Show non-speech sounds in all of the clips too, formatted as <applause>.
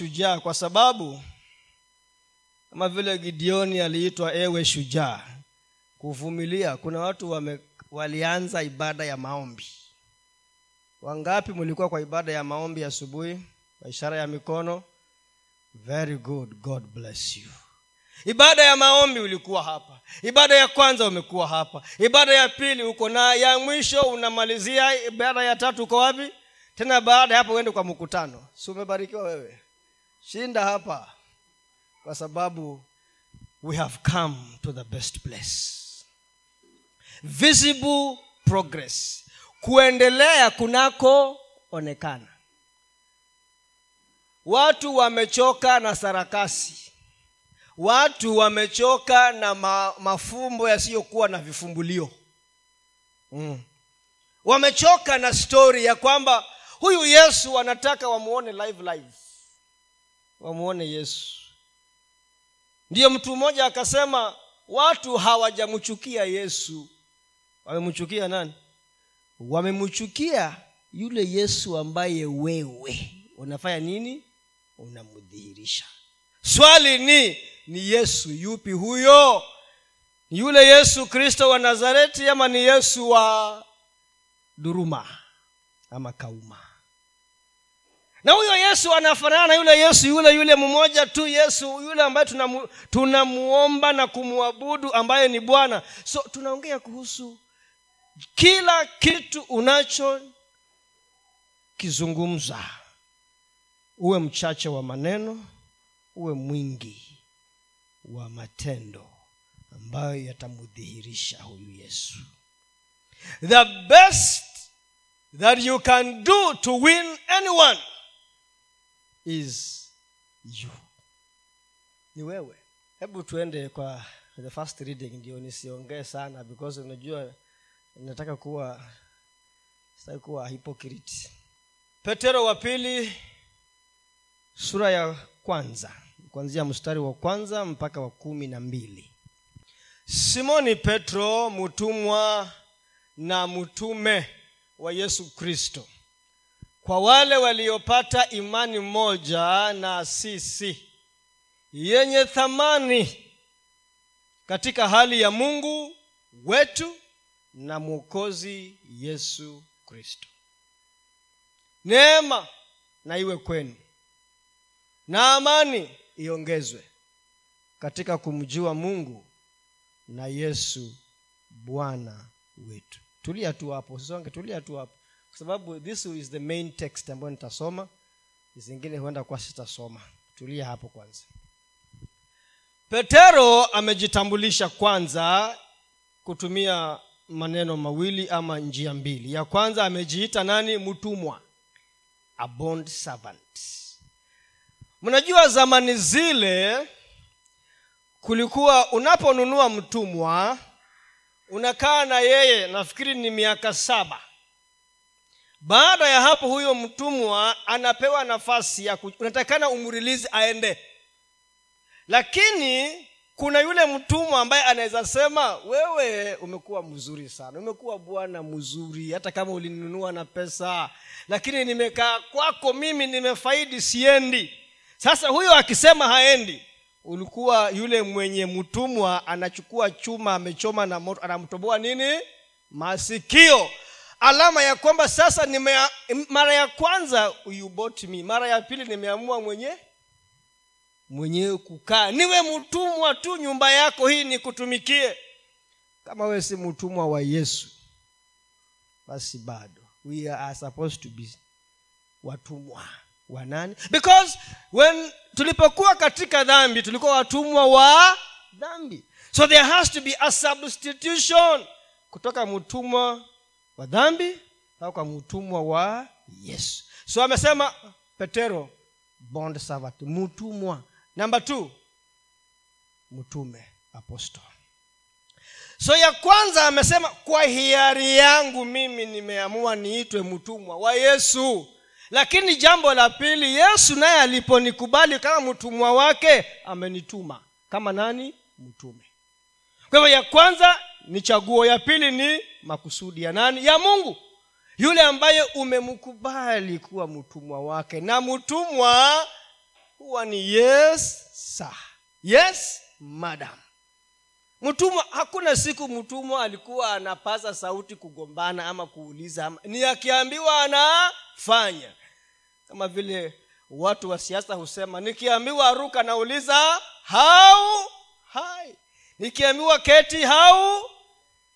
shujaa kwa sababu kama vile gideoni aliitwa ewe shujaa kuvumilia kuna watu wame, walianza ibada ya maombi. Wangapi mlikuwa kwa ibada ya maombi asubuhi? Kwa ishara ya mikono very good god bless you. Ibada ya maombi ulikuwa hapa. Ibada ya kwanza umekuwa hapa. Ibada ya pili uko na ya mwisho unamalizia ibada ya tatu uko wapi? Tena baada ya hapo uende kwa mkutano. Si umebarikiwa wewe shinda hapa kwa sababu we have come to the best place. Visible progress. Kuendelea kunakoonekana. Watu wamechoka na sarakasi. Watu wamechoka na ma, mafumbo yasiyokuwa na vifumbulio. Mm. wamechoka na stori ya kwamba huyu yesu anataka wamuone live live wamuone yesu. Ndiyo mtu mmoja akasema watu hawajamchukia yesu. Wamemchukia nani? Wamemchukia yule yesu ambaye wewe unafanya nini? Unamdhihirisha. Swali ni ni yesu yupi huyo? Ni yule yesu kristo wa nazareti ama ni yesu wa duruma ama kauma na huyo yesu anafanana na yule yesu yule yule mmoja tu yesu yule ambaye tunamu, tunamuomba na kumwabudu ambaye ni bwana. So tunaongea kuhusu kila kitu unachokizungumza. Uwe mchache wa maneno uwe mwingi wa matendo ambayo yatamdhihirisha huyu yesu. The best that you can do to win anyone is you. Ni wewe. Hebu tuende kwa the first reading ndio nisiongee sana because unajua nataka kuwa sitaki kuwa hypocrite. Petero wa pili sura ya kwanza kuanzia mstari wa kwanza mpaka wa kumi na mbili. Simoni petro mtumwa na mtume wa yesu kristo kwa wale waliopata imani moja na sisi yenye thamani katika hali ya mungu wetu na mwokozi yesu kristo. Neema na iwe kwenu na amani iongezwe katika kumjua mungu na yesu bwana wetu. Tulia tu hapo usisonge tulia tu hapo kwa sababu this is the main text ambayo nitasoma. Zingine huenda kuwa sitasoma. Tulia hapo kwanza. Petero amejitambulisha kwanza kutumia maneno mawili ama njia mbili. Ya kwanza amejiita nani? Mtumwa. A bond servant. Mnajua zamani zile kulikuwa unaponunua mtumwa unakaa na yeye nafikiri ni miaka saba baada ya hapo huyo mtumwa anapewa nafasi ya ku... unatakikana umrilizi aende. Lakini kuna yule mtumwa ambaye anaweza sema wewe umekuwa mzuri sana umekuwa bwana mzuri hata kama ulinunua na pesa lakini nimekaa kwako mimi nimefaidi siendi. Sasa huyo akisema haendi ulikuwa yule mwenye mtumwa anachukua chuma amechoma na moto anamtoboa nini? Masikio alama ya kwamba sasa nimea, mara ya kwanza you mara ya pili nimeamua mwenye mwenyewe kukaa. Niwe mtumwa tu nyumba yako hii nikutumikie. Kama wewe si mtumwa wa yesu basi bado. We are supposed to be watumwa wa nani? Because when tulipokuwa katika dhambi tulikuwa watumwa wa dhambi. So there has to be a substitution kutoka mtumwa wa dhambi au kwa mtumwa wa yesu. So amesema petero bond servant mtumwa. Namba t mtume apostol so ya kwanza amesema kwa hiari yangu mimi nimeamua niitwe mtumwa wa yesu. Lakini jambo la pili yesu naye aliponikubali kama mtumwa wake amenituma kama nani? Mtume. Kwa hivyo ya kwanza ni chaguo ya pili ni makusudi ya nani? Ya mungu. Yule ambaye umemkubali kuwa mtumwa wake. Na mtumwa huwa ni yes sir yes madam. Mtumwa hakuna siku mtumwa alikuwa anapaza sauti kugombana ama kuuliza ama, ni akiambiwa anafanya. Kama vile watu wa siasa husema nikiambiwa ruka nauliza hau hai nikiambiwa keti how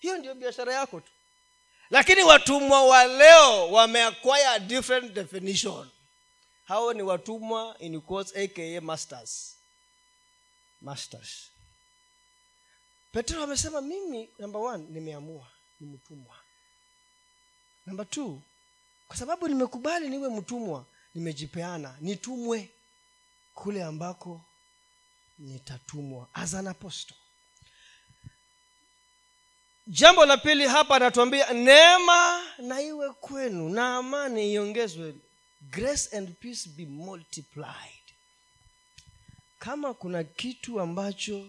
hiyo ndio biashara yako tu. Lakini watumwa wa leo wameacquire different definition. Hao ni watumwa in quotes aka masters. Masters. Petro amesema mimi number one nimeamua ni mtumwa. Namba two kwa sababu nimekubali niwe mtumwa nimejipeana nitumwe kule ambako nitatumwa as an apostle jambo la pili hapa anatuambia neema na iwe kwenu na amani iongezwe. Grace and peace be multiplied. Kama kuna kitu ambacho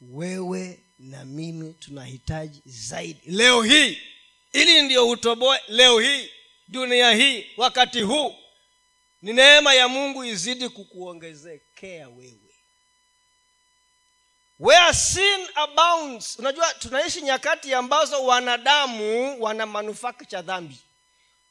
wewe na mimi tunahitaji zaidi leo hii ili ndio utoboe leo hii dunia hii wakati huu ni neema ya mungu izidi kukuongezekea wewe where sin abounds unajua tunaishi nyakati ambazo wanadamu wana manufacture dhambi.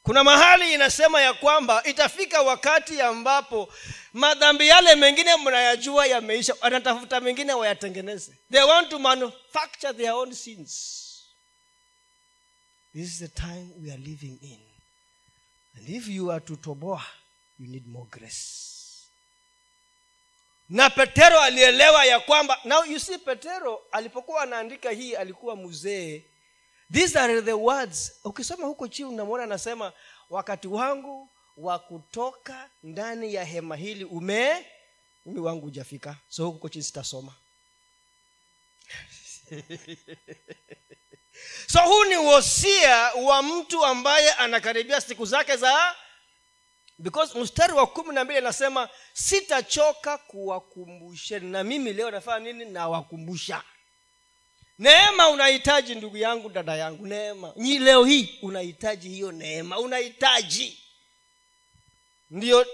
Kuna mahali inasema ya kwamba itafika wakati ambapo madhambi yale mengine mnayajua yameisha wanatafuta mengine wayatengeneze. They want to manufacture their own sins. This is the time we are living in. And if you are to toboa you need more grace na petero alielewa ya kwamba now you see petero alipokuwa anaandika hii alikuwa mzee these are the words. Ukisoma huko chini unamwona anasema wakati wangu wa kutoka ndani ya hema hili ume umi wangu hujafika. So huko chini sitasoma. <laughs> So huu ni wosia wa mtu ambaye anakaribia siku zake za because mstari wa kumi na mbili anasema sitachoka kuwakumbusheni na mimi leo nafanya nini? Nawakumbusha. Neema unahitaji ndugu yangu dada yangu neema. Nyi leo hii unahitaji hiyo neema unahitaji. Ndiyo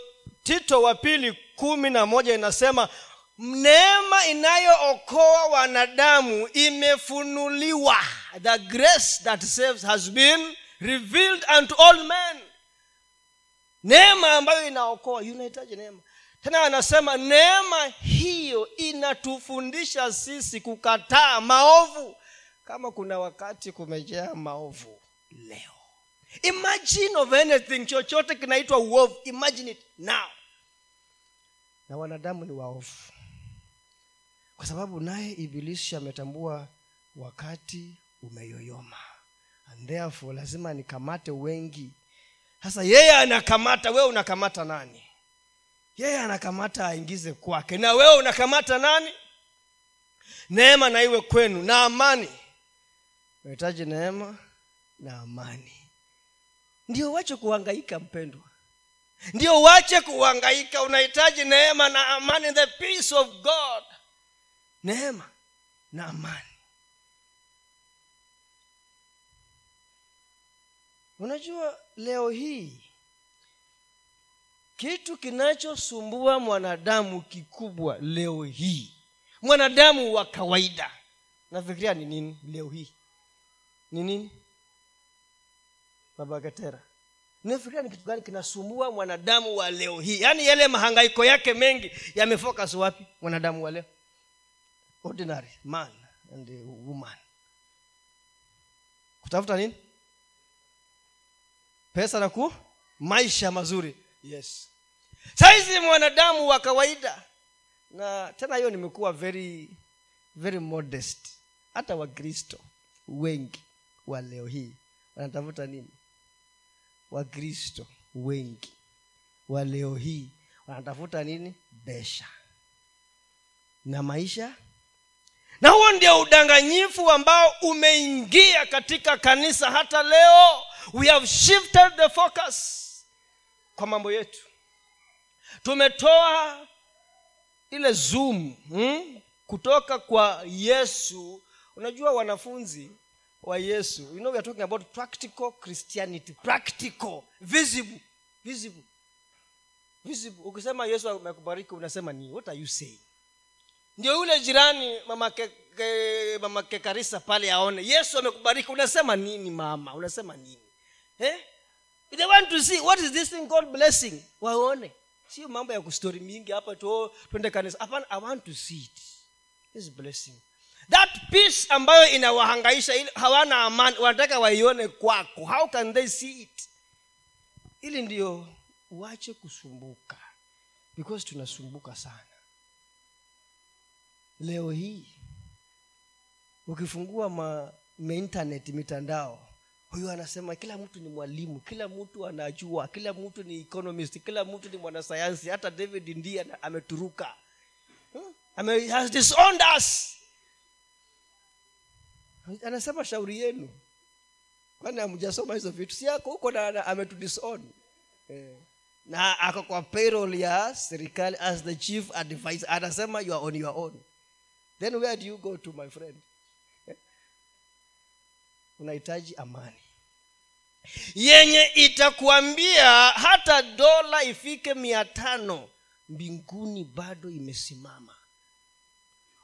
tito wa pili kumi na moja inasema neema inayookoa wanadamu imefunuliwa. The grace that saves has been revealed unto all men neema ambayo inaokoa unahitaji neema. Tena anasema neema hiyo inatufundisha sisi kukataa maovu. Kama kuna wakati kumejaa maovu leo. Imagine of anything chochote kinaitwa uovu. Imagine it now. Na wanadamu ni waovu. Kwa sababu naye ibilisi ametambua wakati umeyoyoma. And therefore lazima nikamate wengi sasa yeye anakamata wewe unakamata nani? Yeye anakamata aingize kwake. Na wewe unakamata nani? Neema na iwe kwenu. Na amani. Unahitaji neema na amani. Ndio wache kuhangaika mpendwa. Ndio wache kuhangaika. Unahitaji neema na amani. The peace of god. Neema na amani unajua leo hii kitu kinachosumbua mwanadamu kikubwa leo hii mwanadamu wa kawaida nafikiria ni nini leo hii? Ni nini? Babagatera nafikiria ni kitu gani kinasumbua mwanadamu wa leo hii? Yaani yale mahangaiko yake mengi yamefokas wapi? Mwanadamu wa leo. Ordinary man and woman. Kutafuta nini pesa na ku maisha mazuri. Yes. Saizi mwanadamu wa kawaida na tena hiyo nimekuwa very very modest. Hata wakristo wengi wa leo hii wanatafuta nini? Wakristo wengi wa leo hii wanatafuta nini? Besha na maisha. Na huo ndio udanganyifu ambao umeingia katika kanisa hata leo we have shifted the focus kwa mambo yetu. Tumetoa ile zoom hmm? kutoka kwa yesu. Unajua wanafunzi wa yesu you know we are talking about practical christianity practical visible visible Visible. ukisema yesu amekubariki unasema ni what are you saying? Ndio yule jirani mama ke, ke, mama kekarisa pale aone yesu amekubariki. Unasema nini mama? Unasema nini eh? they want to see what is this thing called blessing? Waone. Sio mambo ya kustori mingi hapa tu twende kanisa. I want to see it. This blessing. That peace ambayo inawahangaisha hawana amani wanataka waione kwako. How can they see it? Ili ndio uache kusumbuka. Because tunasumbuka sana. Leo hii ukifungua ma, ma internet mitandao huyu anasema kila mtu ni mwalimu kila mtu anajua kila mtu ni economist kila mtu ni mwanasayansi. Hata david ndiye ameturuka. Hmm? Has disowned us. Anasema shauri yenu. Kwani hamjasoma hizo vitu? Si yako huko na ametudison eh. na ako kwa payroll ya serikali as the chief advisor anasema you are on your own. Then where do you go to my friend? Unahitaji amani. Yenye itakuambia hata dola ifike mia tano mbinguni bado imesimama.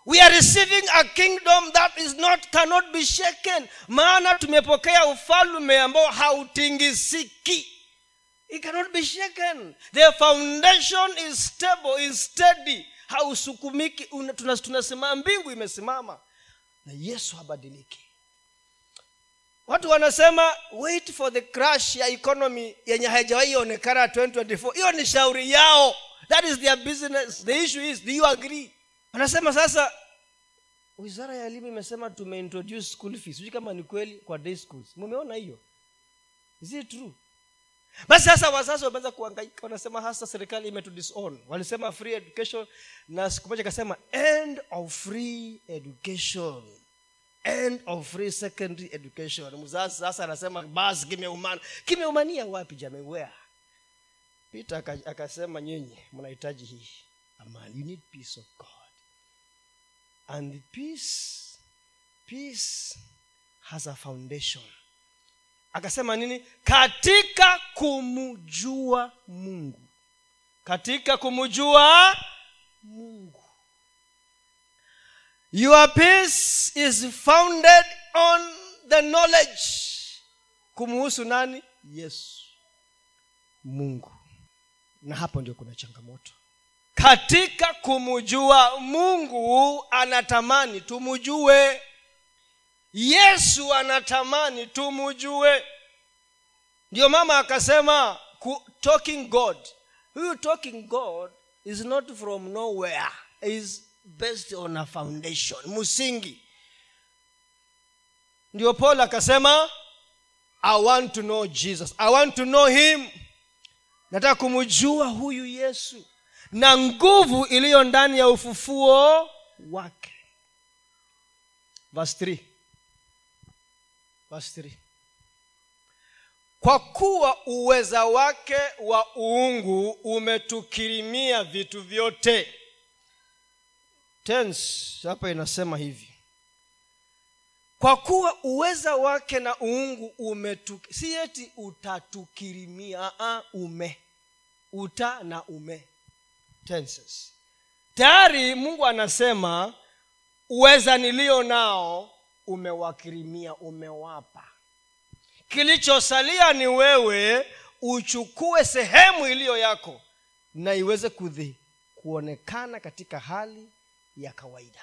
We are receiving a kingdom that is not cannot be shaken. Maana tumepokea ufalume ambao hautingisiki. It cannot be shaken. The foundation is stable is steady. Hausukumiki tunasimama mbingu imesimama. Na yesu habadiliki watu wanasema wait for the crash ya economy yenye haijawahi onekana 2024 hiyo ni shauri yao. That is their business. The issue is do you agree? Wanasema sasa wizara ya elimu imesema tumeintroduce school fees. Sijui kama ni kweli kwa day schools. Mumeona hiyo? Is it true? Basi sasa wazazi wameanza kuangaika wanasema hasa serikali imetudisown walisema free education na siku moja akasema end of free education end of free secondary education. Mzazi sasa anasema basi kimeumana. Kimeumania wapi jamii where peter akasema nyinyi mnahitaji hii amani. You need peace of god. And the peace peace has a foundation. Akasema nini? Katika kumjua mungu. Katika kumjua mungu your peace is founded on the knowledge. Kumuhusu nani? Yesu. Mungu. Na hapo ndio kuna changamoto. Katika kumjua mungu anatamani tumjue. Yesu anatamani tumjue. Ndio mama akasema talking god. Huyu talking god is not from nowhere. Is based on a foundation msingi ndio paul akasema i want to know jesus. I want to know him. Nataka kumjua huyu yesu. Na nguvu iliyo ndani ya ufufuo wake. Verse 3 verse 3 kwa kuwa uweza wake wa uungu umetukirimia vitu vyote tense hapa inasema hivi. Kwa kuwa uweza wake na uungu umetu eti utatukirimia uh ume. Uta na ume. Tenses. Tayari mungu anasema uweza nilio nao umewakirimia umewapa. Kilichosalia ni wewe uchukue sehemu iliyo yako na iweze kudhi kuonekana katika hali ya kawaida.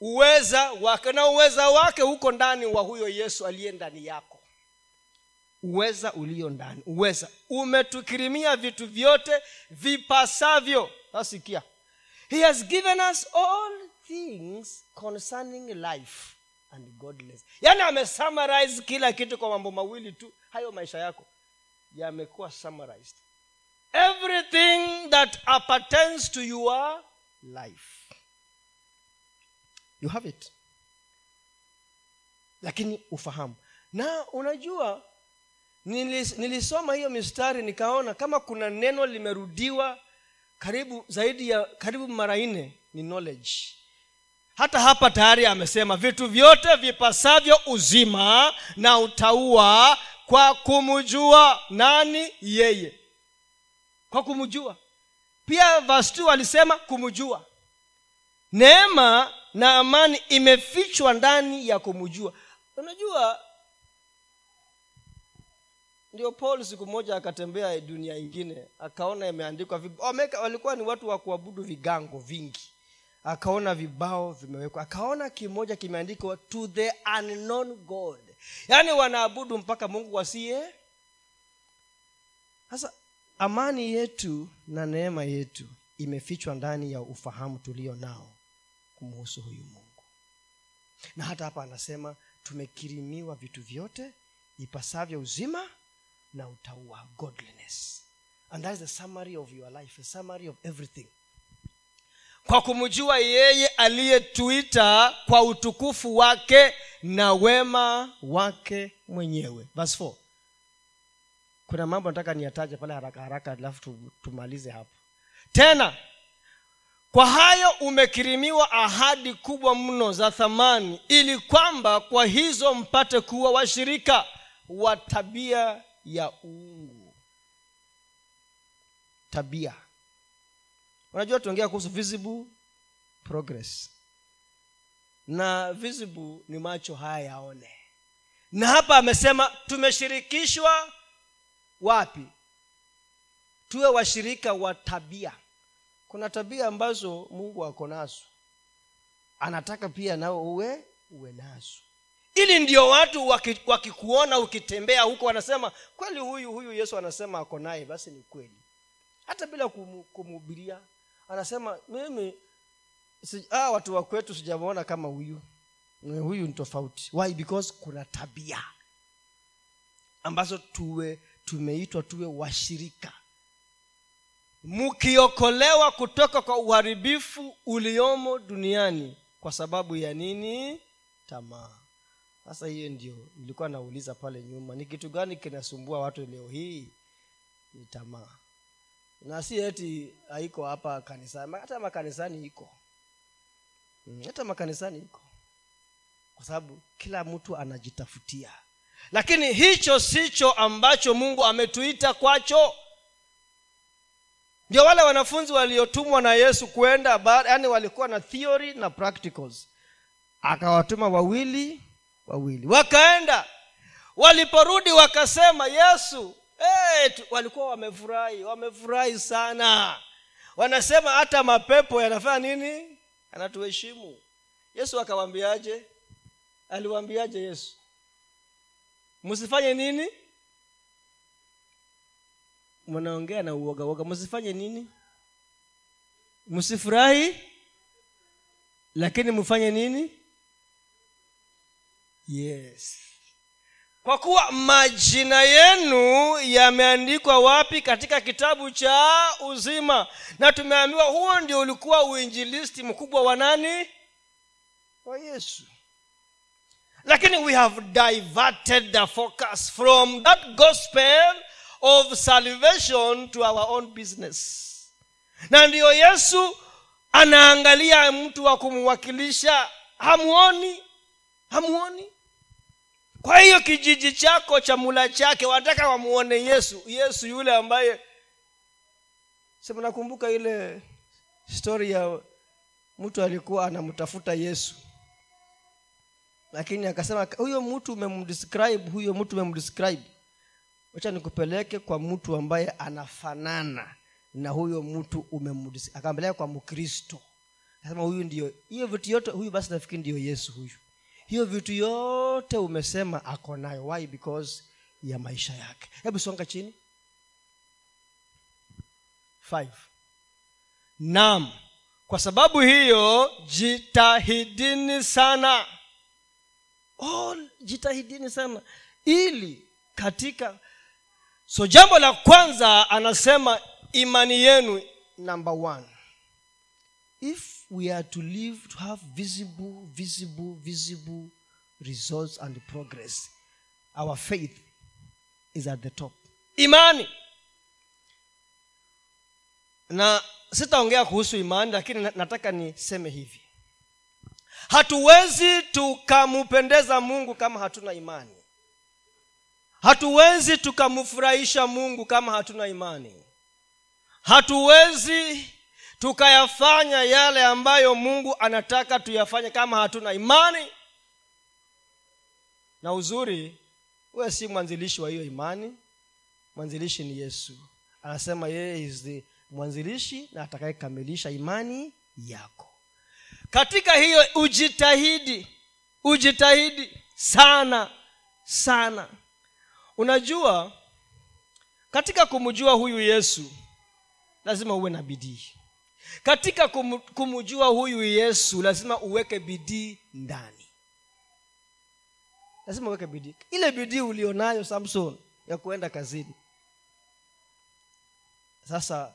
Uweza wake na uweza wake huko ndani wa huyo yesu aliye ndani yako. Uweza ulio ndani. Uweza. Umetukirimia vitu vyote vipasavyo. Nasikia he has given us all things concerning life and godless yaani amesummarize kila kitu kwa mambo mawili tu. Hayo maisha yako yamekuwa summarized. Everything that appertains to your life. You have it. Lakini ufahamu. Na unajua nilis, nilisoma hiyo mistari nikaona kama kuna neno limerudiwa karibu zaidi ya karibu mara nne ni knowledge. Hata hapa tayari amesema vitu vyote vipasavyo uzima na utaua kwa kumjua nani yeye. Kwa kumjua pia verse 2 alisema kumjua. Neema na amani imefichwa ndani ya kumjua. Unajua ndio paul siku moja akatembea dunia ingine akaona imeandikwa walikuwa ni watu wa kuabudu vigango vingi. Akaona vibao vimewekwa. Akaona kimoja kimeandikwa to the unknown god. Yaani wanaabudu mpaka mungu wasiye sasa amani yetu na neema yetu imefichwa ndani ya ufahamu tulio nao kumhusu huyu mungu. Na hata hapa anasema tumekirimiwa vitu vyote ipasavyo uzima na utaua godliness. And that is the summary of your life a summary of everything. Kwa kumjua yeye aliyetuita kwa utukufu wake na wema wake mwenyewe. Verse 4 kuna mambo nataka niyataje pale haraka haraka alafu tumalize hapo. Tena kwa hayo umekirimiwa ahadi kubwa mno za thamani ili kwamba kwa hizo mpate kuwa washirika wa tabia ya uungu. Tabia. Unajua tuongea kuhusu visible progress. Na visible ni macho haya yaone. Na hapa amesema tumeshirikishwa wapi? Tuwe washirika wa tabia. Kuna tabia ambazo mungu ako nazo. Anataka pia nao uwe uwe nazo. Ili ndio watu waki- wakikuona ukitembea huko wanasema kweli huyu huyu yesu anasema ako naye basi ni kweli. Hata bila kumhubiria anasema mimi si, ah, watu wa kwetu sijamwona kama huyu. Huyu ni tofauti. Why? Because kuna tabia ambazo tuwe tumeitwa tuwe washirika. Mkiokolewa kutoka kwa uharibifu uliomo duniani kwa sababu ya nini? Tamaa. Sasa hiyo ndio nilikuwa nauliza pale nyuma ni kitu gani kinasumbua watu leo hii? Ni tamaa. Na si eti haiko hapa kanisani hata makanisani iko. Mm, hata makanisani iko. Kwa sababu kila mtu anajitafutia lakini hicho sicho ambacho mungu ametuita kwacho. Ndio wale wanafunzi waliotumwa na yesu kwenda yaani walikuwa na theory na practicals. Akawatuma wawili wawili. Wakaenda. Waliporudi wakasema yesu hey, walikuwa wamefurahi wamefurahi sana. Wanasema hata mapepo yanafanya nini? Anatuheshimu yesu akawambiaje aliwambiaje yesu msifanye nini? Mnaongea na uoga uoga msifanye nini? Msifurahi lakini mfanye nini? Yes. Kwa kuwa majina yenu yameandikwa wapi katika kitabu cha uzima? Na tumeambiwa huo ndio ulikuwa uinjilisti mkubwa wa nani? Wa yesu lakini we have diverted the focus from that gospel of salvation to our own business. Na ndiyo yesu anaangalia mtu wa kumwakilisha. Hamuoni? Hamuoni? Kwa hiyo kijiji chako cha mula chake wanataka wamuone yesu. Yesu yule ambaye sema nakumbuka ile stori ya mtu alikuwa anamtafuta yesu lakini akasema huyo mtu umemdescribe huyo mtu umemdescribe. Wacha nikupeleke kwa mtu ambaye anafanana na huyo mtu umemdescribe akampeleka kwa mkristo. Akasema huyu ndio hiyo vitu yote huyu basi nafikiri ndio yesu huyu. Hiyo vitu yote umesema ako nayo. Why? Because ya maisha yake. Hebu songa chini. Five. naam. Kwa sababu hiyo jitahidini sana oh, jitahidini sana. Ili katika so jambo la kwanza anasema imani yenu number one. If we are to live to have visible visible visible results and progress our faith is at the top. Imani. Na sitaongea kuhusu imani lakini nataka niseme hivi hatuwezi tukampendeza mungu kama hatuna imani. Hatuwezi tukamfurahisha mungu kama hatuna imani. Hatuwezi tukayafanya yale ambayo mungu anataka tuyafanye kama hatuna imani. Na uzuri huwe si mwanzilishi wa hiyo imani. Mwanzilishi ni yesu. Anasema yeye the mwanzilishi na atakayekamilisha imani yako katika hiyo ujitahidi ujitahidi sana sana. Unajua katika kumjua huyu yesu lazima uwe na bidii. Katika kum, kumjua huyu yesu lazima uweke bidii ndani. Lazima uweke bidii. Ile bidii ulionayo samson ya kuenda kazini. Sasa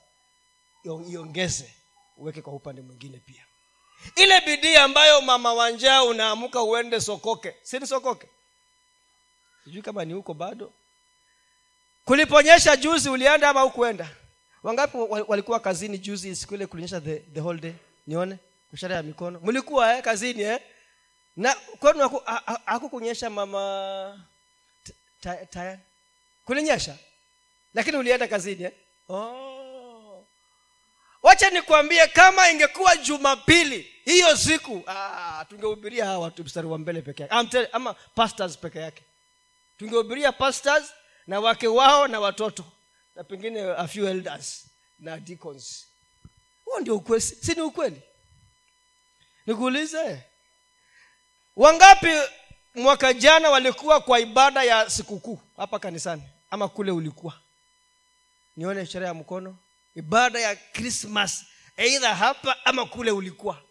iongeze uweke kwa upande mwingine pia ile bidii ambayo mama wanjaa unaamka uende sokoke. Sini sokoke? Sijui kama ni huko bado. Kuliponyesha juzi ulienda ama hukuenda? Wangapi walikuwa kazini juzi siku ile kulinyesha the, the whole day? Nione. Kushara ya mikono. Mlikuwa eh, kazini eh? na kwenu hakukunyesha mama tayari kulinyesha? Lakini ulienda kazini eh? oh. Wacha nikwambie kama ingekuwa jumapili hiyo siku ah, tungehubiria hawa watu mstari wa mbele peke yake. Ama pastors peke yake. Tungehubiria pastors na wake wao na watoto na pengine a few elders na deacons. Huo ndio ukweli si ni ukweli? Nikuulize wangapi mwaka jana walikuwa kwa ibada ya sikukuu hapa kanisani? Ama kule ulikuwa? Nione ishara ya mkono ibada ya krismas eidha hapa ama kule ulikuwa.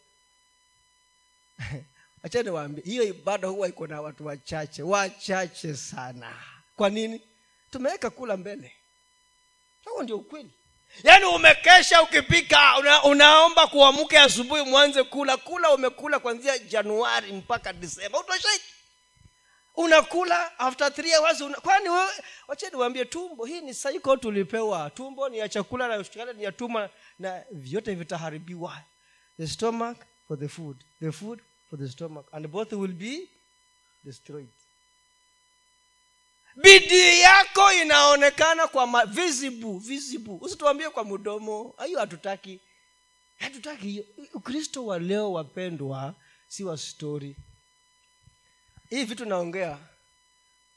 <laughs> Achani waambi hiyo ibada huwa iko na watu wachache wachache sana. Kwa nini? Tumeweka kula mbele. Huo ndio ukweli. Yaani umekesha ukipika una, unaomba kuamke asubuhi mwanze kula. Kula umekula kuanzia januari mpaka disemba utosheki unakula after three hours una, kwani wewe waambie tumbo hii ni saiko tulipewa. Tumbo ni ya chakula na chakula ni ya tuma na vyote vitaharibiwa. The stomach for the food the food for the stomach and both will be destroyed. Bidii yako inaonekana kwa ma, visible visible. Usituambie kwa mdomo. Hiyo hatutaki. Hatutaki hiyo. Ukristo wa leo wapendwa si wa stori hii vitu naongea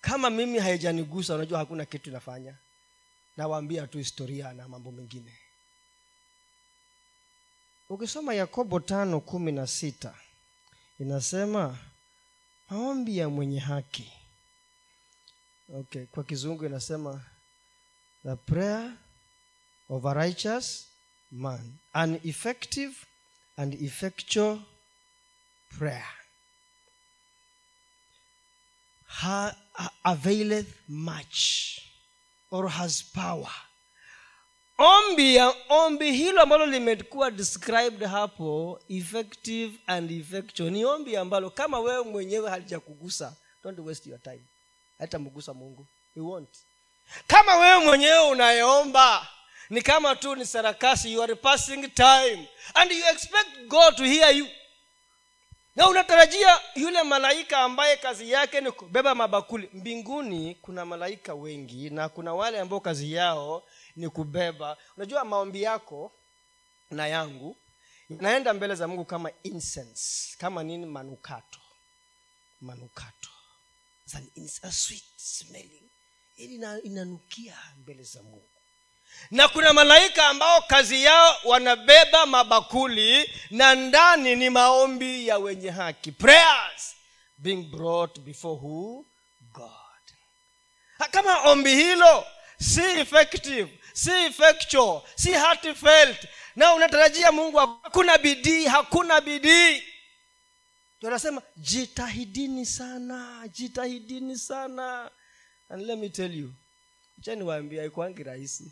kama mimi haijanigusa unajua hakuna kitu inafanya. Nawaambia tu historia na mambo mengine. Ukisoma yakobo tano kumi na sita inasema maombi ya mwenye haki. Okay kwa kizungu inasema the prayer of a righteous man an effective and effectual prayer ha, availeth much or has power. Ombi ya ombi hilo ambalo limekuwa described hapo effective and effectual ni ombi ambalo kama wewe mwenyewe halijakugusa don't waste your time. Hatamgusa mungu. He won't. Kama wewe mwenyewe unayeomba ni kama tu ni sarakasi you are passing time and you expect god to hear you na unatarajia yule malaika ambaye kazi yake ni kubeba mabakuli. Mbinguni kuna malaika wengi na kuna wale ambao kazi yao ni kubeba. Unajua maombi yako na yangu naenda mbele za mungu kama incense kama nini? Manukato. Manukato. A sweet smelling. Ili inanukia mbele za mungu na kuna malaika ambao kazi yao wanabeba mabakuli na ndani ni maombi ya wenye haki. Prayers being brought before who? God. Kama ombi hilo si effective si effectual si heartfelt na unatarajia mungu hakuna bidii hakuna bidii. Anasema jitahidini sana jitahidini sana. And let me tell you waambia haikuangi rahisi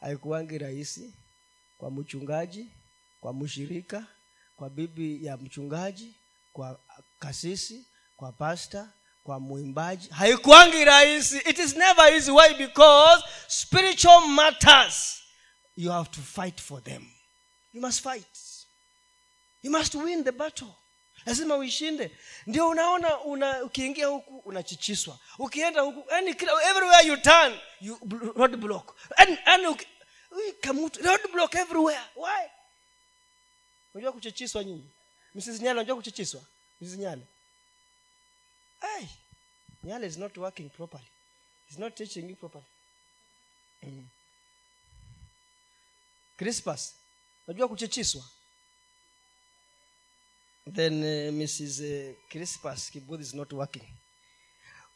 haikuangi rahisi kwa mchungaji kwa mshirika kwa bibi ya mchungaji kwa kasisi kwa pasta kwa mwimbaji. Haikuangi rahisi. It is never easy. Why? Because spiritual matters you have to fight for them. You must fight. You must win the battle lazima uishinde. Ndio unaona una ukiingia huku unachichiswa. Ukienda huku yani everywhere you turn you road block. And, and kamutu road block everywhere. Why? Unajua kuchichiswa nyinyi? Mrs nyale unajua kuchichiswa? Mrs nyale hey, nyale is not working properly. Is not teaching you properly. Mm. Crispus unajua kuchichiswa then uh, mrs uh, crispas kibudhi is not working.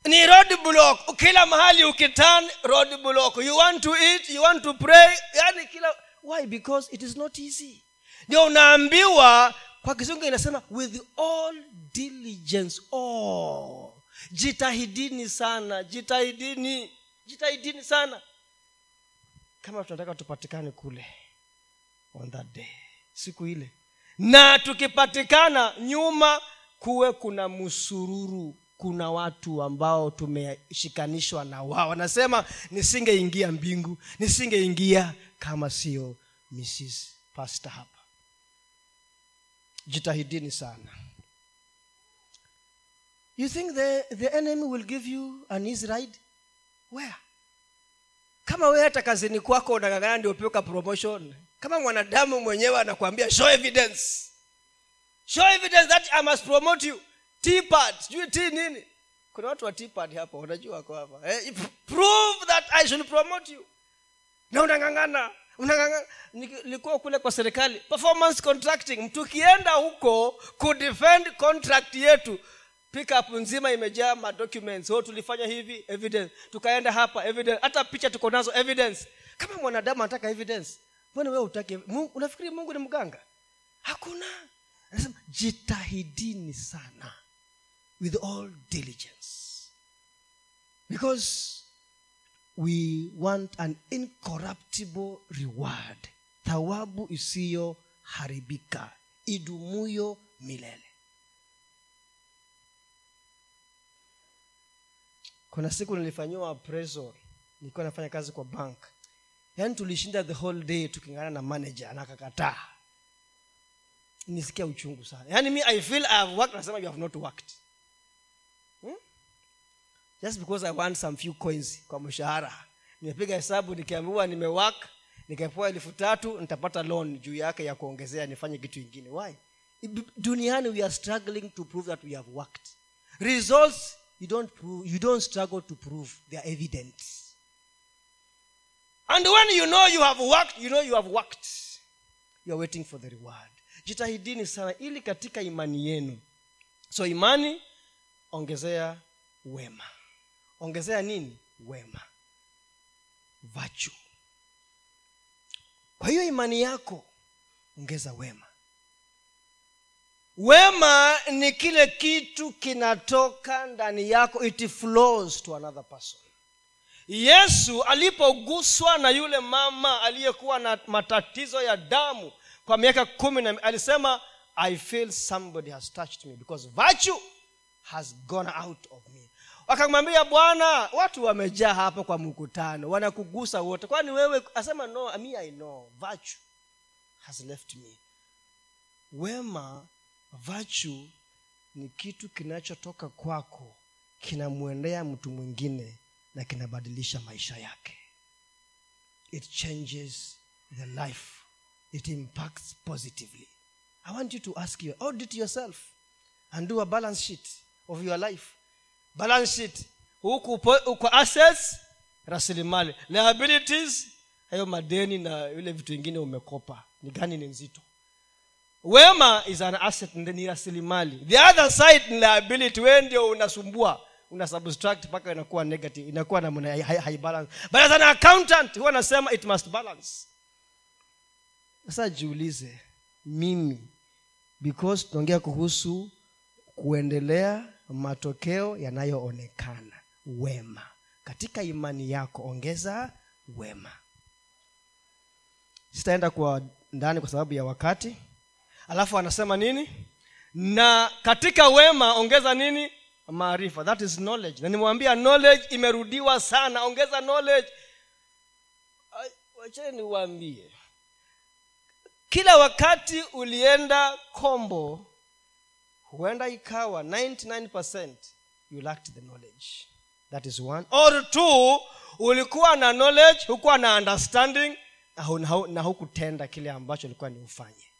Ni road block. Kila mahali ukitan road block. You want to eat you want to pray. Yani kila why? Because it is not easy. Ndio unaambiwa kwa kizungu inasema with all diligence all. Jitahidini sana jitahidini jitahidini sana. Kama tunataka tupatikane kule on that day siku ile na tukipatikana nyuma kuwe kuna msururu kuna watu ambao tumeshikanishwa na wao. Wanasema nisingeingia mbingu nisingeingia kama sio mrs pastor hapa. Jitahidini sana. You think the, the enemy will give you an easy ride? Where? Kama wewe hata kazini kwako unangangana ndio upiuka promotion kama mwanadamu mwenyewe anakuambia show evidence. Show evidence that i must promote you. Tpad sijui t nini. Kuna watu wa tpad hapa unajua wako hapa. Eh, prove that i should promote you. Na unangangana nilikuwa kule kwa serikali performance contracting. Tukienda huko kudefend contract yetu pickup nzima imejaa madocuments oh, tulifanya hivi evidence. Tukaenda hapa evidence. Hata picha tuko nazo evidence. Kama mwanadamu anataka evidence mbona wewe utake unafikiri mungu ni mganga? Hakuna. Anasema jitahidini sana with all diligence. Because we want an incorruptible reward. Thawabu isiyoharibika. Idumuyo milele. Kuna siku nilifanyiwa appraisal. Nilikuwa nafanya kazi kwa bank yaani tulishinda the whole day tukingana na manager na akakataa nisikia uchungu sana. Yaani mi i feel I have worked nasema you have not worked. Hmm? just because i want some few coins kwa mshahara. Nimepiga hesabu nikiambiwa nimewak nikapewa elfu tatu nitapata loan juu yake ya kuongezea nifanye kitu ingine. Why? Duniani we are struggling to prove that we have worked. Results you don't prove you don't struggle to prove they are evident and when you know you have worked you know you have worked. You are waiting for the reward. Jitahidini sana ili katika imani yenu. So imani ongezea wema. Ongezea nini? Wema. Virtue. Kwa hiyo imani yako ongeza wema. Wema ni kile kitu kinatoka ndani yako. It flows to another person yesu alipoguswa na yule mama aliyekuwa na matatizo ya damu kwa miaka kumi na alisema i feel somebody has touched me because virtue has gone out of me. Wakamwambia bwana watu wamejaa hapa kwa mkutano wanakugusa wote. Kwani wewe asema no me i know. Virtue has left me. Wema virtue ni kitu kinachotoka kwako kinamwendea mtu mwingine na kinabadilisha maisha yake. It changes the life. It impacts positively. I want you to ask you audit yourself and do a balance sheet of your life. Balance sheet. Huku uko assets rasilimali. Liabilities hayo madeni na vile vitu vingine umekopa. Ni gani ni nzito? Wema is an asset ni rasilimali. The other side ni liability. Wee ndio unasumbua una subtract mpaka inakuwa negative inakuwa namna high, high balance. But as an accountant huwa anasema it must balance. Sasa jiulize mimi because tunaongea kuhusu kuendelea matokeo yanayoonekana wema. Katika imani yako ongeza wema. Sitaenda kwa ndani kwa sababu ya wakati. Alafu anasema nini? Na katika wema ongeza nini maarifa. That is knowledge. Na nimwambia knowledge imerudiwa sana. Ongeza knowledge. Wacheni niwaambie. Kila wakati ulienda kombo huenda ikawa 99 you lacked the knowledge. That is one. Or two ulikuwa na knowledge hukuwa na understanding na hu- na hu- na hukutenda kile ambacho ulikuwa ni ufanye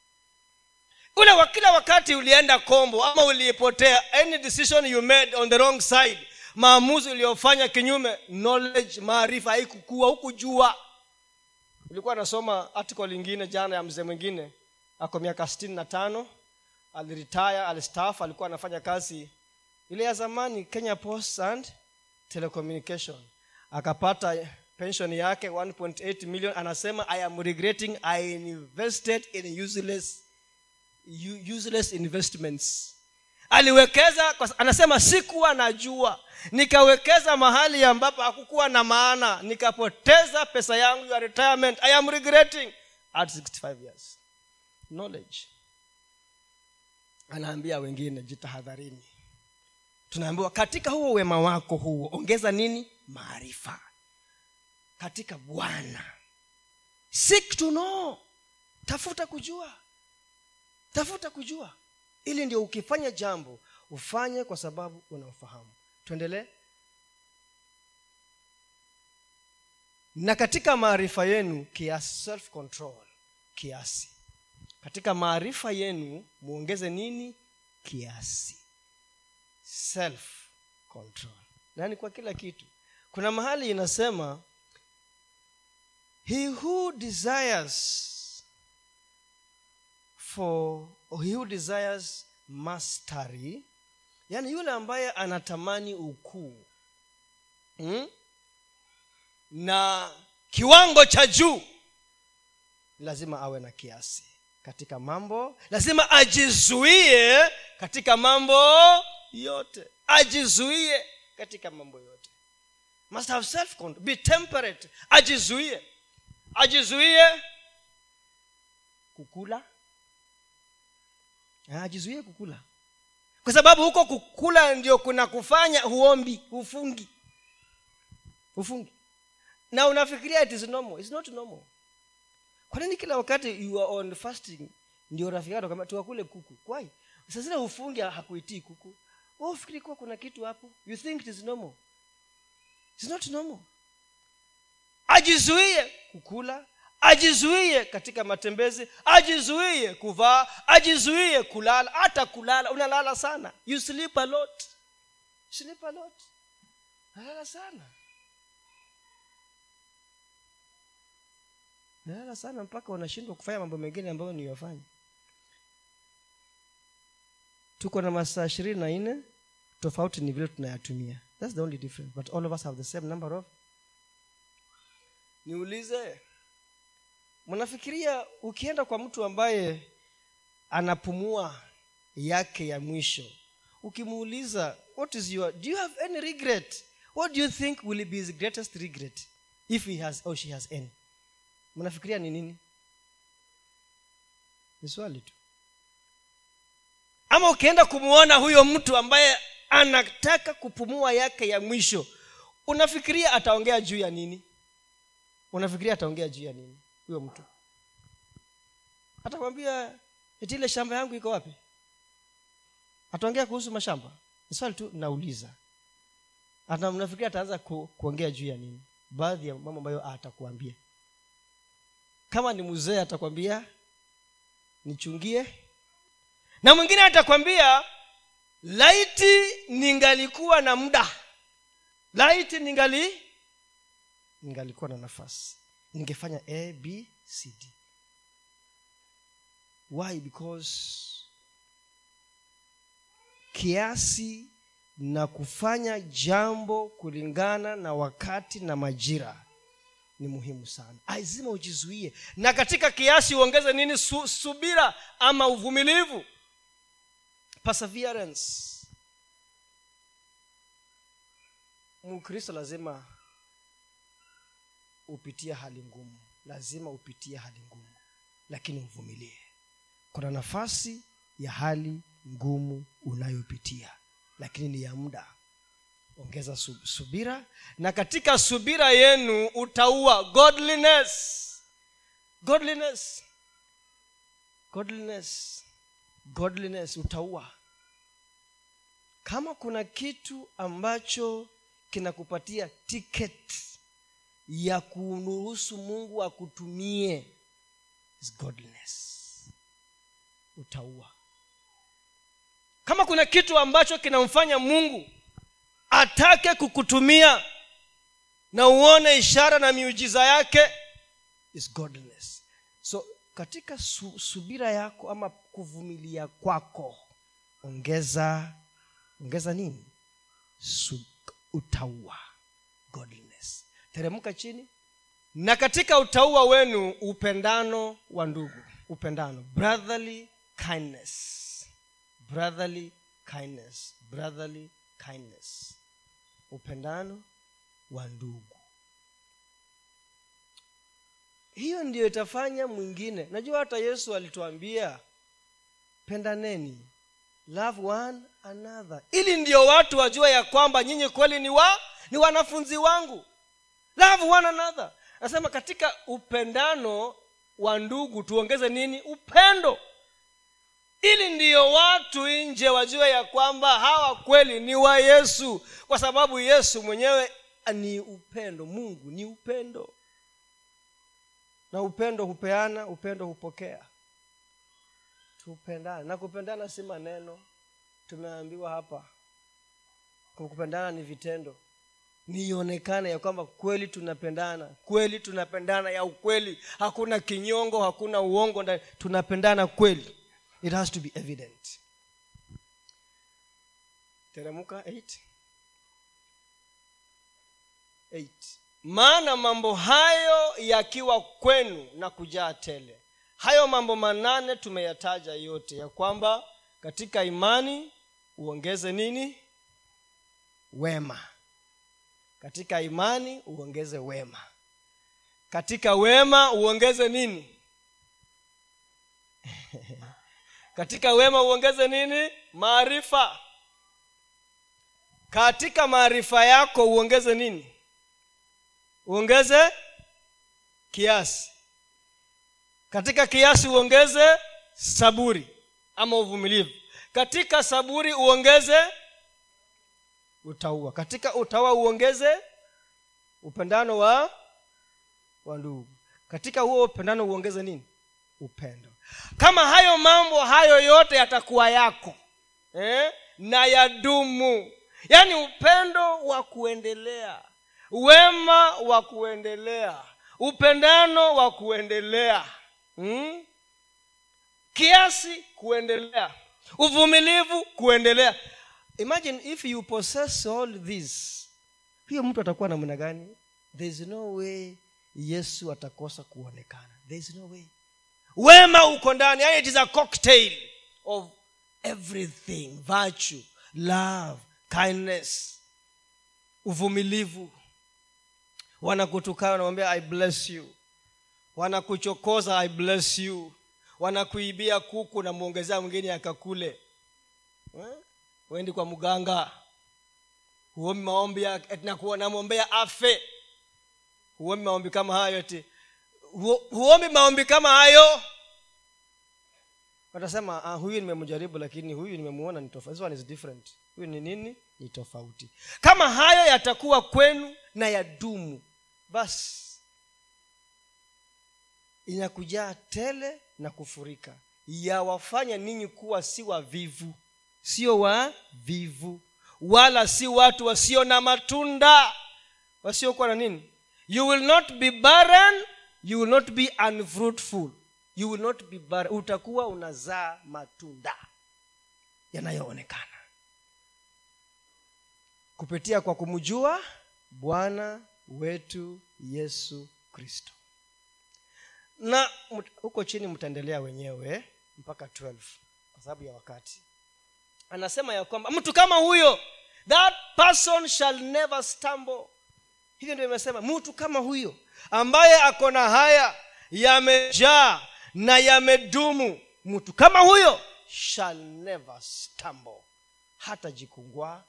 ule wa kila wakati ulienda kombo ama ulipotea any decision you made on the wrong side maamuzi uliyofanya kinyume knowledge maarifa haikukua hukujua. Ulikuwa anasoma article ingine jana ya mzee mwingine ako miaka sitini na tano aliretire alistaafu alikuwa anafanya kazi ile ya zamani kenya post and telecommunication. Akapata pension yake 1.8 million anasema i am regretting i invested in useless useless investments. Aliwekeza anasema sikuwa najua. Nikawekeza mahali ambapo hakukuwa na maana. Nikapoteza pesa yangu ya retirement. I am regretting. At 65 years. Knowledge. Anaambia wengine jitahadharini. Tunaambiwa katika huo wema wako huo ongeza nini? Maarifa. Katika bwana. Seek to know. Tafuta kujua tafuta kujua. Ili ndio ukifanya jambo ufanye kwa sababu unaofahamu. Tuendelee. Na katika maarifa yenu kiasi self control kiasi. Katika maarifa yenu muongeze nini? Kiasi. Self control yaani kwa kila kitu. Kuna mahali inasema he who desires for who desires mastery yaani yule ambaye anatamani ukuu hmm? na kiwango cha juu lazima awe na kiasi katika mambo lazima ajizuie katika mambo yote ajizuie katika mambo yote must have self control be temperate ajizuie ajizuie kukula ajizuie kukula. Kwa sababu huko kukula ndio kuna kufanya huombi hufungi. Hufungi. Na unafikiria it is normal. It's not normal. Kwa nini kila wakati you are on fasting ndio rafiki kama tuwakule kuku? Kwai sasa hufungi hakuitii kuku. Wewe ufikiri kuwa kuna kitu hapo? You think it is normal. It's not normal. Ajizuie kukula ajizuie katika matembezi ajizuie kuvaa ajizuie kulala hata kulala unalala sana. You sleep a lot. Sleep a lot. Nalala sana. Nalala sana mpaka unashindwa kufanya mambo mengine ambayo niyofanya tuko na masaa ishirini na nne tofauti ni vile tunayatumia. Thats the only difference but all of us have the same number of niulize mnafikiria ukienda kwa mtu ambaye anapumua yake ya mwisho ukimuuliza what is your do you have any regret? What do you think will be his greatest regret if he has or she has any? Mnafikiria ni nini? Ni swali tu. Ama ukienda kumwona huyo mtu ambaye anataka kupumua yake ya mwisho unafikiria ataongea juu ya nini? Unafikiria ataongea juu ya nini huyo mtu. Atakwambia eti ile shamba yangu iko wapi? Ataongea kuhusu mashamba. Ni swali tu nauliza. Mnafikiria ataanza ku, kuongea juu ya nini? Baadhi ya mambo ambayo atakuambia. Kama ni mzee atakwambia nichungie. Na mwingine atakwambia laiti ningalikuwa na muda. Laiti ningali ningalikuwa na nafasi ningefanya a b c d. Why? Because kiasi na kufanya jambo kulingana na wakati na majira ni muhimu sana. Lazima ujizuie. Na katika kiasi uongeze nini? Su, subira ama uvumilivu. Perseverance. Mkristo lazima upitie hali ngumu. Lazima upitie hali ngumu lakini uvumilie. Kuna nafasi ya hali ngumu unayopitia lakini ni ya muda. Ongeza subira na katika subira yenu utaua godliness. Godliness. Godliness. Godliness utaua. Kama kuna kitu ambacho kinakupatia ticket ya kuruhusu mungu akutumie is godliness. Utaua. Kama kuna kitu ambacho kinamfanya mungu atake kukutumia na uone ishara na miujiza yake is godliness. So katika su, subira yako ama kuvumilia kwako ongeza ongeza nini? Su, utaua godliness teremka chini. Na katika utaua wenu upendano wa ndugu. Upendano. Brotherly kindness. Brotherly kindness. Brotherly kindness. Upendano wa ndugu. Hiyo ndiyo itafanya mwingine. Najua hata yesu alituambia pendaneni love one another. Ili ndio watu wajua ya kwamba nyinyi kweli ni wa ni wanafunzi wangu love one another. Nasema katika upendano wa ndugu tuongeze nini? Upendo. Ili ndiyo watu nje wajue ya kwamba hawa kweli ni wa yesu. Kwa sababu yesu mwenyewe ni upendo. Mungu ni upendo. Na upendo hupeana upendo hupokea. Tupendane. Na kupendana si maneno. Tumeambiwa hapa. Kupendana ni vitendo nionekane ya kwamba kweli tunapendana kweli tunapendana ya ukweli. Hakuna kinyongo hakuna uongo ndani. Tunapendana kweli. It has to be evident. Teremuka 8 8 maana mambo hayo yakiwa kwenu na kujaa tele. Hayo mambo manane tumeyataja yote ya kwamba katika imani uongeze nini? Wema katika imani uongeze wema. Katika wema uongeze nini? <laughs> Katika wema uongeze nini? Maarifa. Katika maarifa yako uongeze nini? Uongeze kiasi. Katika kiasi uongeze saburi ama uvumilivu. Katika saburi uongeze utaua. Katika utaua uongeze upendano wa wa ndugu. Katika huo upendano uongeze nini? Upendo. Kama hayo mambo hayo yote yatakuwa yako eh? na yadumu. Yaani upendo wa kuendelea wema wa kuendelea upendano wa kuendelea hmm? kiasi kuendelea uvumilivu kuendelea imagine if you possess all this huyo mtu atakuwa namna gani? there is no way yesu atakosa kuonekana. There is no way. Wema uko ndani yani it is a cocktail of everything. Virtue love kindness uvumilivu. Wanakutukana wanamwambia i bless you. Wanakuchokoza i bless you. Wanakuibia kuku namwongezea mwingine akakule. Eh? Wendi kwa mganga huombi maombi namwombea afe. Huombi maombi kama hayo ti huombi maombi kama hayo. Watasema ah, huyu nimemjaribu lakini huyu nimemuona ni tofauti. Is different. Huyu ni nini? Ni tofauti. Kama hayo yatakuwa kwenu na yadumu basi inakujaa tele na kufurika. Yawafanya ninyi kuwa si wavivu sio wavivu wala si watu wasio na matunda. Wasiokuwa na nini? You will not be barren you will not be unfruitful. You will not be barren. Utakuwa unazaa matunda yanayoonekana. Kupitia kwa kumjua bwana wetu yesu kristo. Na huko chini mtaendelea wenyewe mpaka 12 kwa sababu ya wakati anasema ya kwamba mtu kama huyo that person shall never stumble. Hivyo ndio imesema mtu kama huyo ambaye ako na haya yamejaa na yamedumu mtu kama huyo shall never stumble. Hata jikungwa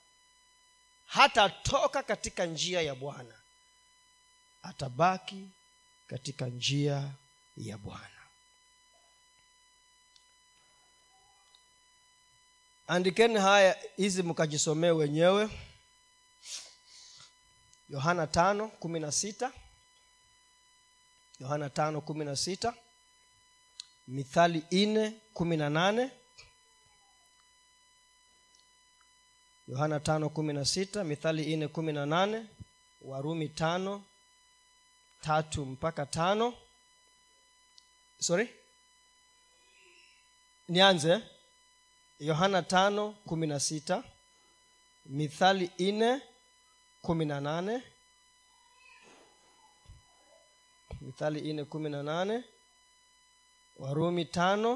hatatoka katika njia ya bwana atabaki katika njia ya bwana andikeni haya hizi mkajisomee wenyewe. Yohana tano kumi na sita. Yohana tano kumi na sita. Mithali nne kumi na nane. Yohana tano kumi na sita. Mithali nne kumi na nane. Warumi tano tatu mpaka tano. Sorry? Nianze yohana tano kumi na sita mithali nne kumi na nane mithali nne kumi na nane warumi tano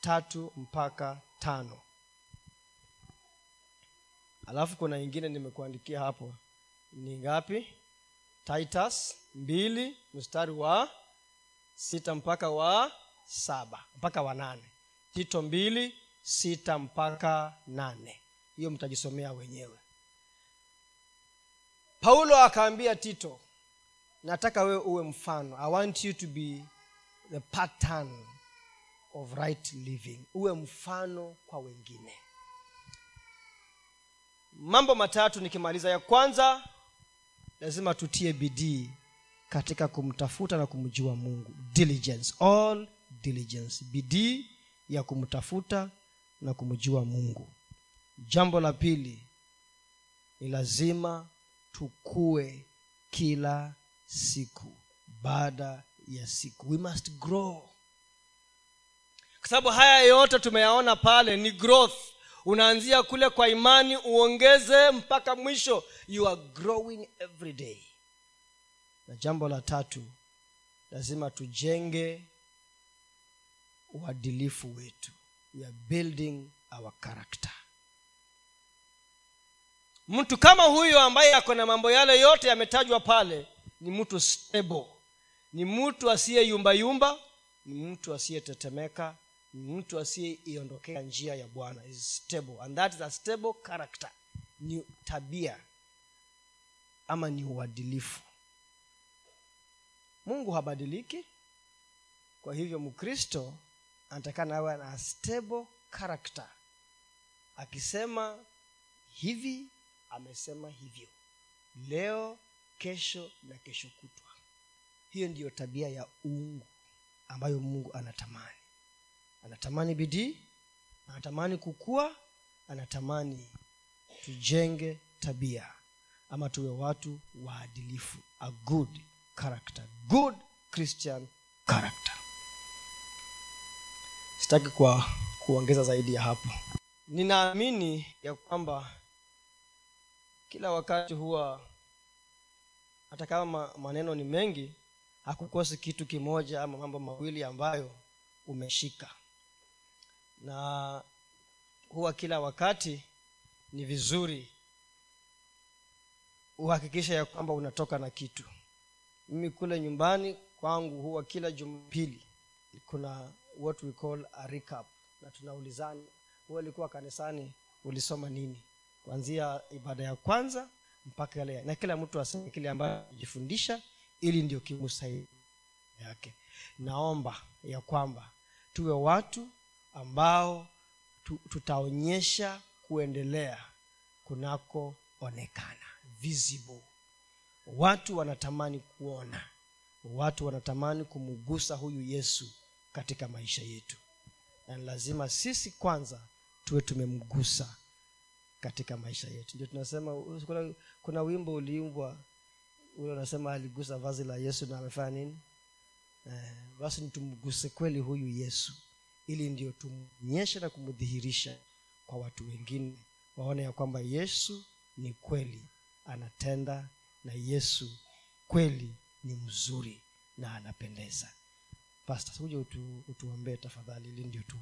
tatu mpaka tano. Alafu kuna ingine nimekuandikia hapo. Ni ngapi? Titus mbili mstari wa sita mpaka wa saba mpaka wa nane. Tito mbili sita mpaka nane. Hiyo mtajisomea wenyewe. Paulo akaambia tito nataka wewe uwe mfano. I want you to be the pattern of right living. Uwe mfano kwa wengine. Mambo matatu nikimaliza. Ya kwanza lazima tutie bidii katika kumtafuta na kumjua mungu. Diligence. All diligence. Bidii ya kumtafuta na kumjua mungu. Jambo la pili ni lazima tukue kila siku baada ya siku. We must grow. Kwa sababu haya yote tumeyaona pale ni growth. Unaanzia kule kwa imani uongeze mpaka mwisho. You are growing every day. Na jambo la tatu lazima tujenge uadilifu wetu we are building our character. Mtu kama huyo ambaye ako na mambo yale yote yametajwa pale ni mtu stable. Ni mtu asiyeyumbayumba ni mtu asiyetetemeka ni mtu asiyeiondokea njia ya bwana. Is stable. And that is a stable character. Ni tabia ama ni uadilifu. Mungu habadiliki. Kwa hivyo mkristo anatakana awe na stable character. Akisema hivi amesema hivyo. Leo kesho na kesho kutwa. Hiyo ndiyo tabia ya uungu ambayo mungu anatamani. Anatamani bidii anatamani kukua anatamani tujenge tabia ama tuwe watu waadilifu a good character good christian character sitaki kwa kuongeza zaidi ya hapo. Ninaamini ya kwamba kila wakati huwa hata kama maneno ni mengi hakukosi kitu kimoja ama mambo mawili ambayo umeshika. Na huwa kila wakati ni vizuri uhakikisha ya kwamba unatoka na kitu. Mimi kule nyumbani kwangu huwa kila jumapili kuna what we call a recap. Na tunaulizana huwa ulikuwa kanisani ulisoma nini? Kuanzia ibada ya kwanza mpaka ile na kila mtu aseme kile ambayo jifundisha ili ndio kimusaidi yake. Naomba ya kwamba tuwe watu ambao tu, tutaonyesha kuendelea kunakoonekana visible. Watu wanatamani kuona watu wanatamani kumgusa huyu yesu katika maisha yetu. Na lazima sisi kwanza tuwe tumemgusa katika maisha yetu. Ndio tunasema kuna, kuna wimbo uliimbwa ule unasema aligusa vazi la yesu na amefanya nini? Eh, basi nitumguse kweli huyu yesu ili ndio tumnyeshe na kumdhihirisha kwa watu wengine waone ya kwamba yesu ni kweli anatenda na yesu kweli ni mzuri na anapendeza pasta uje utu, utuombee tafadhali ili ndio tu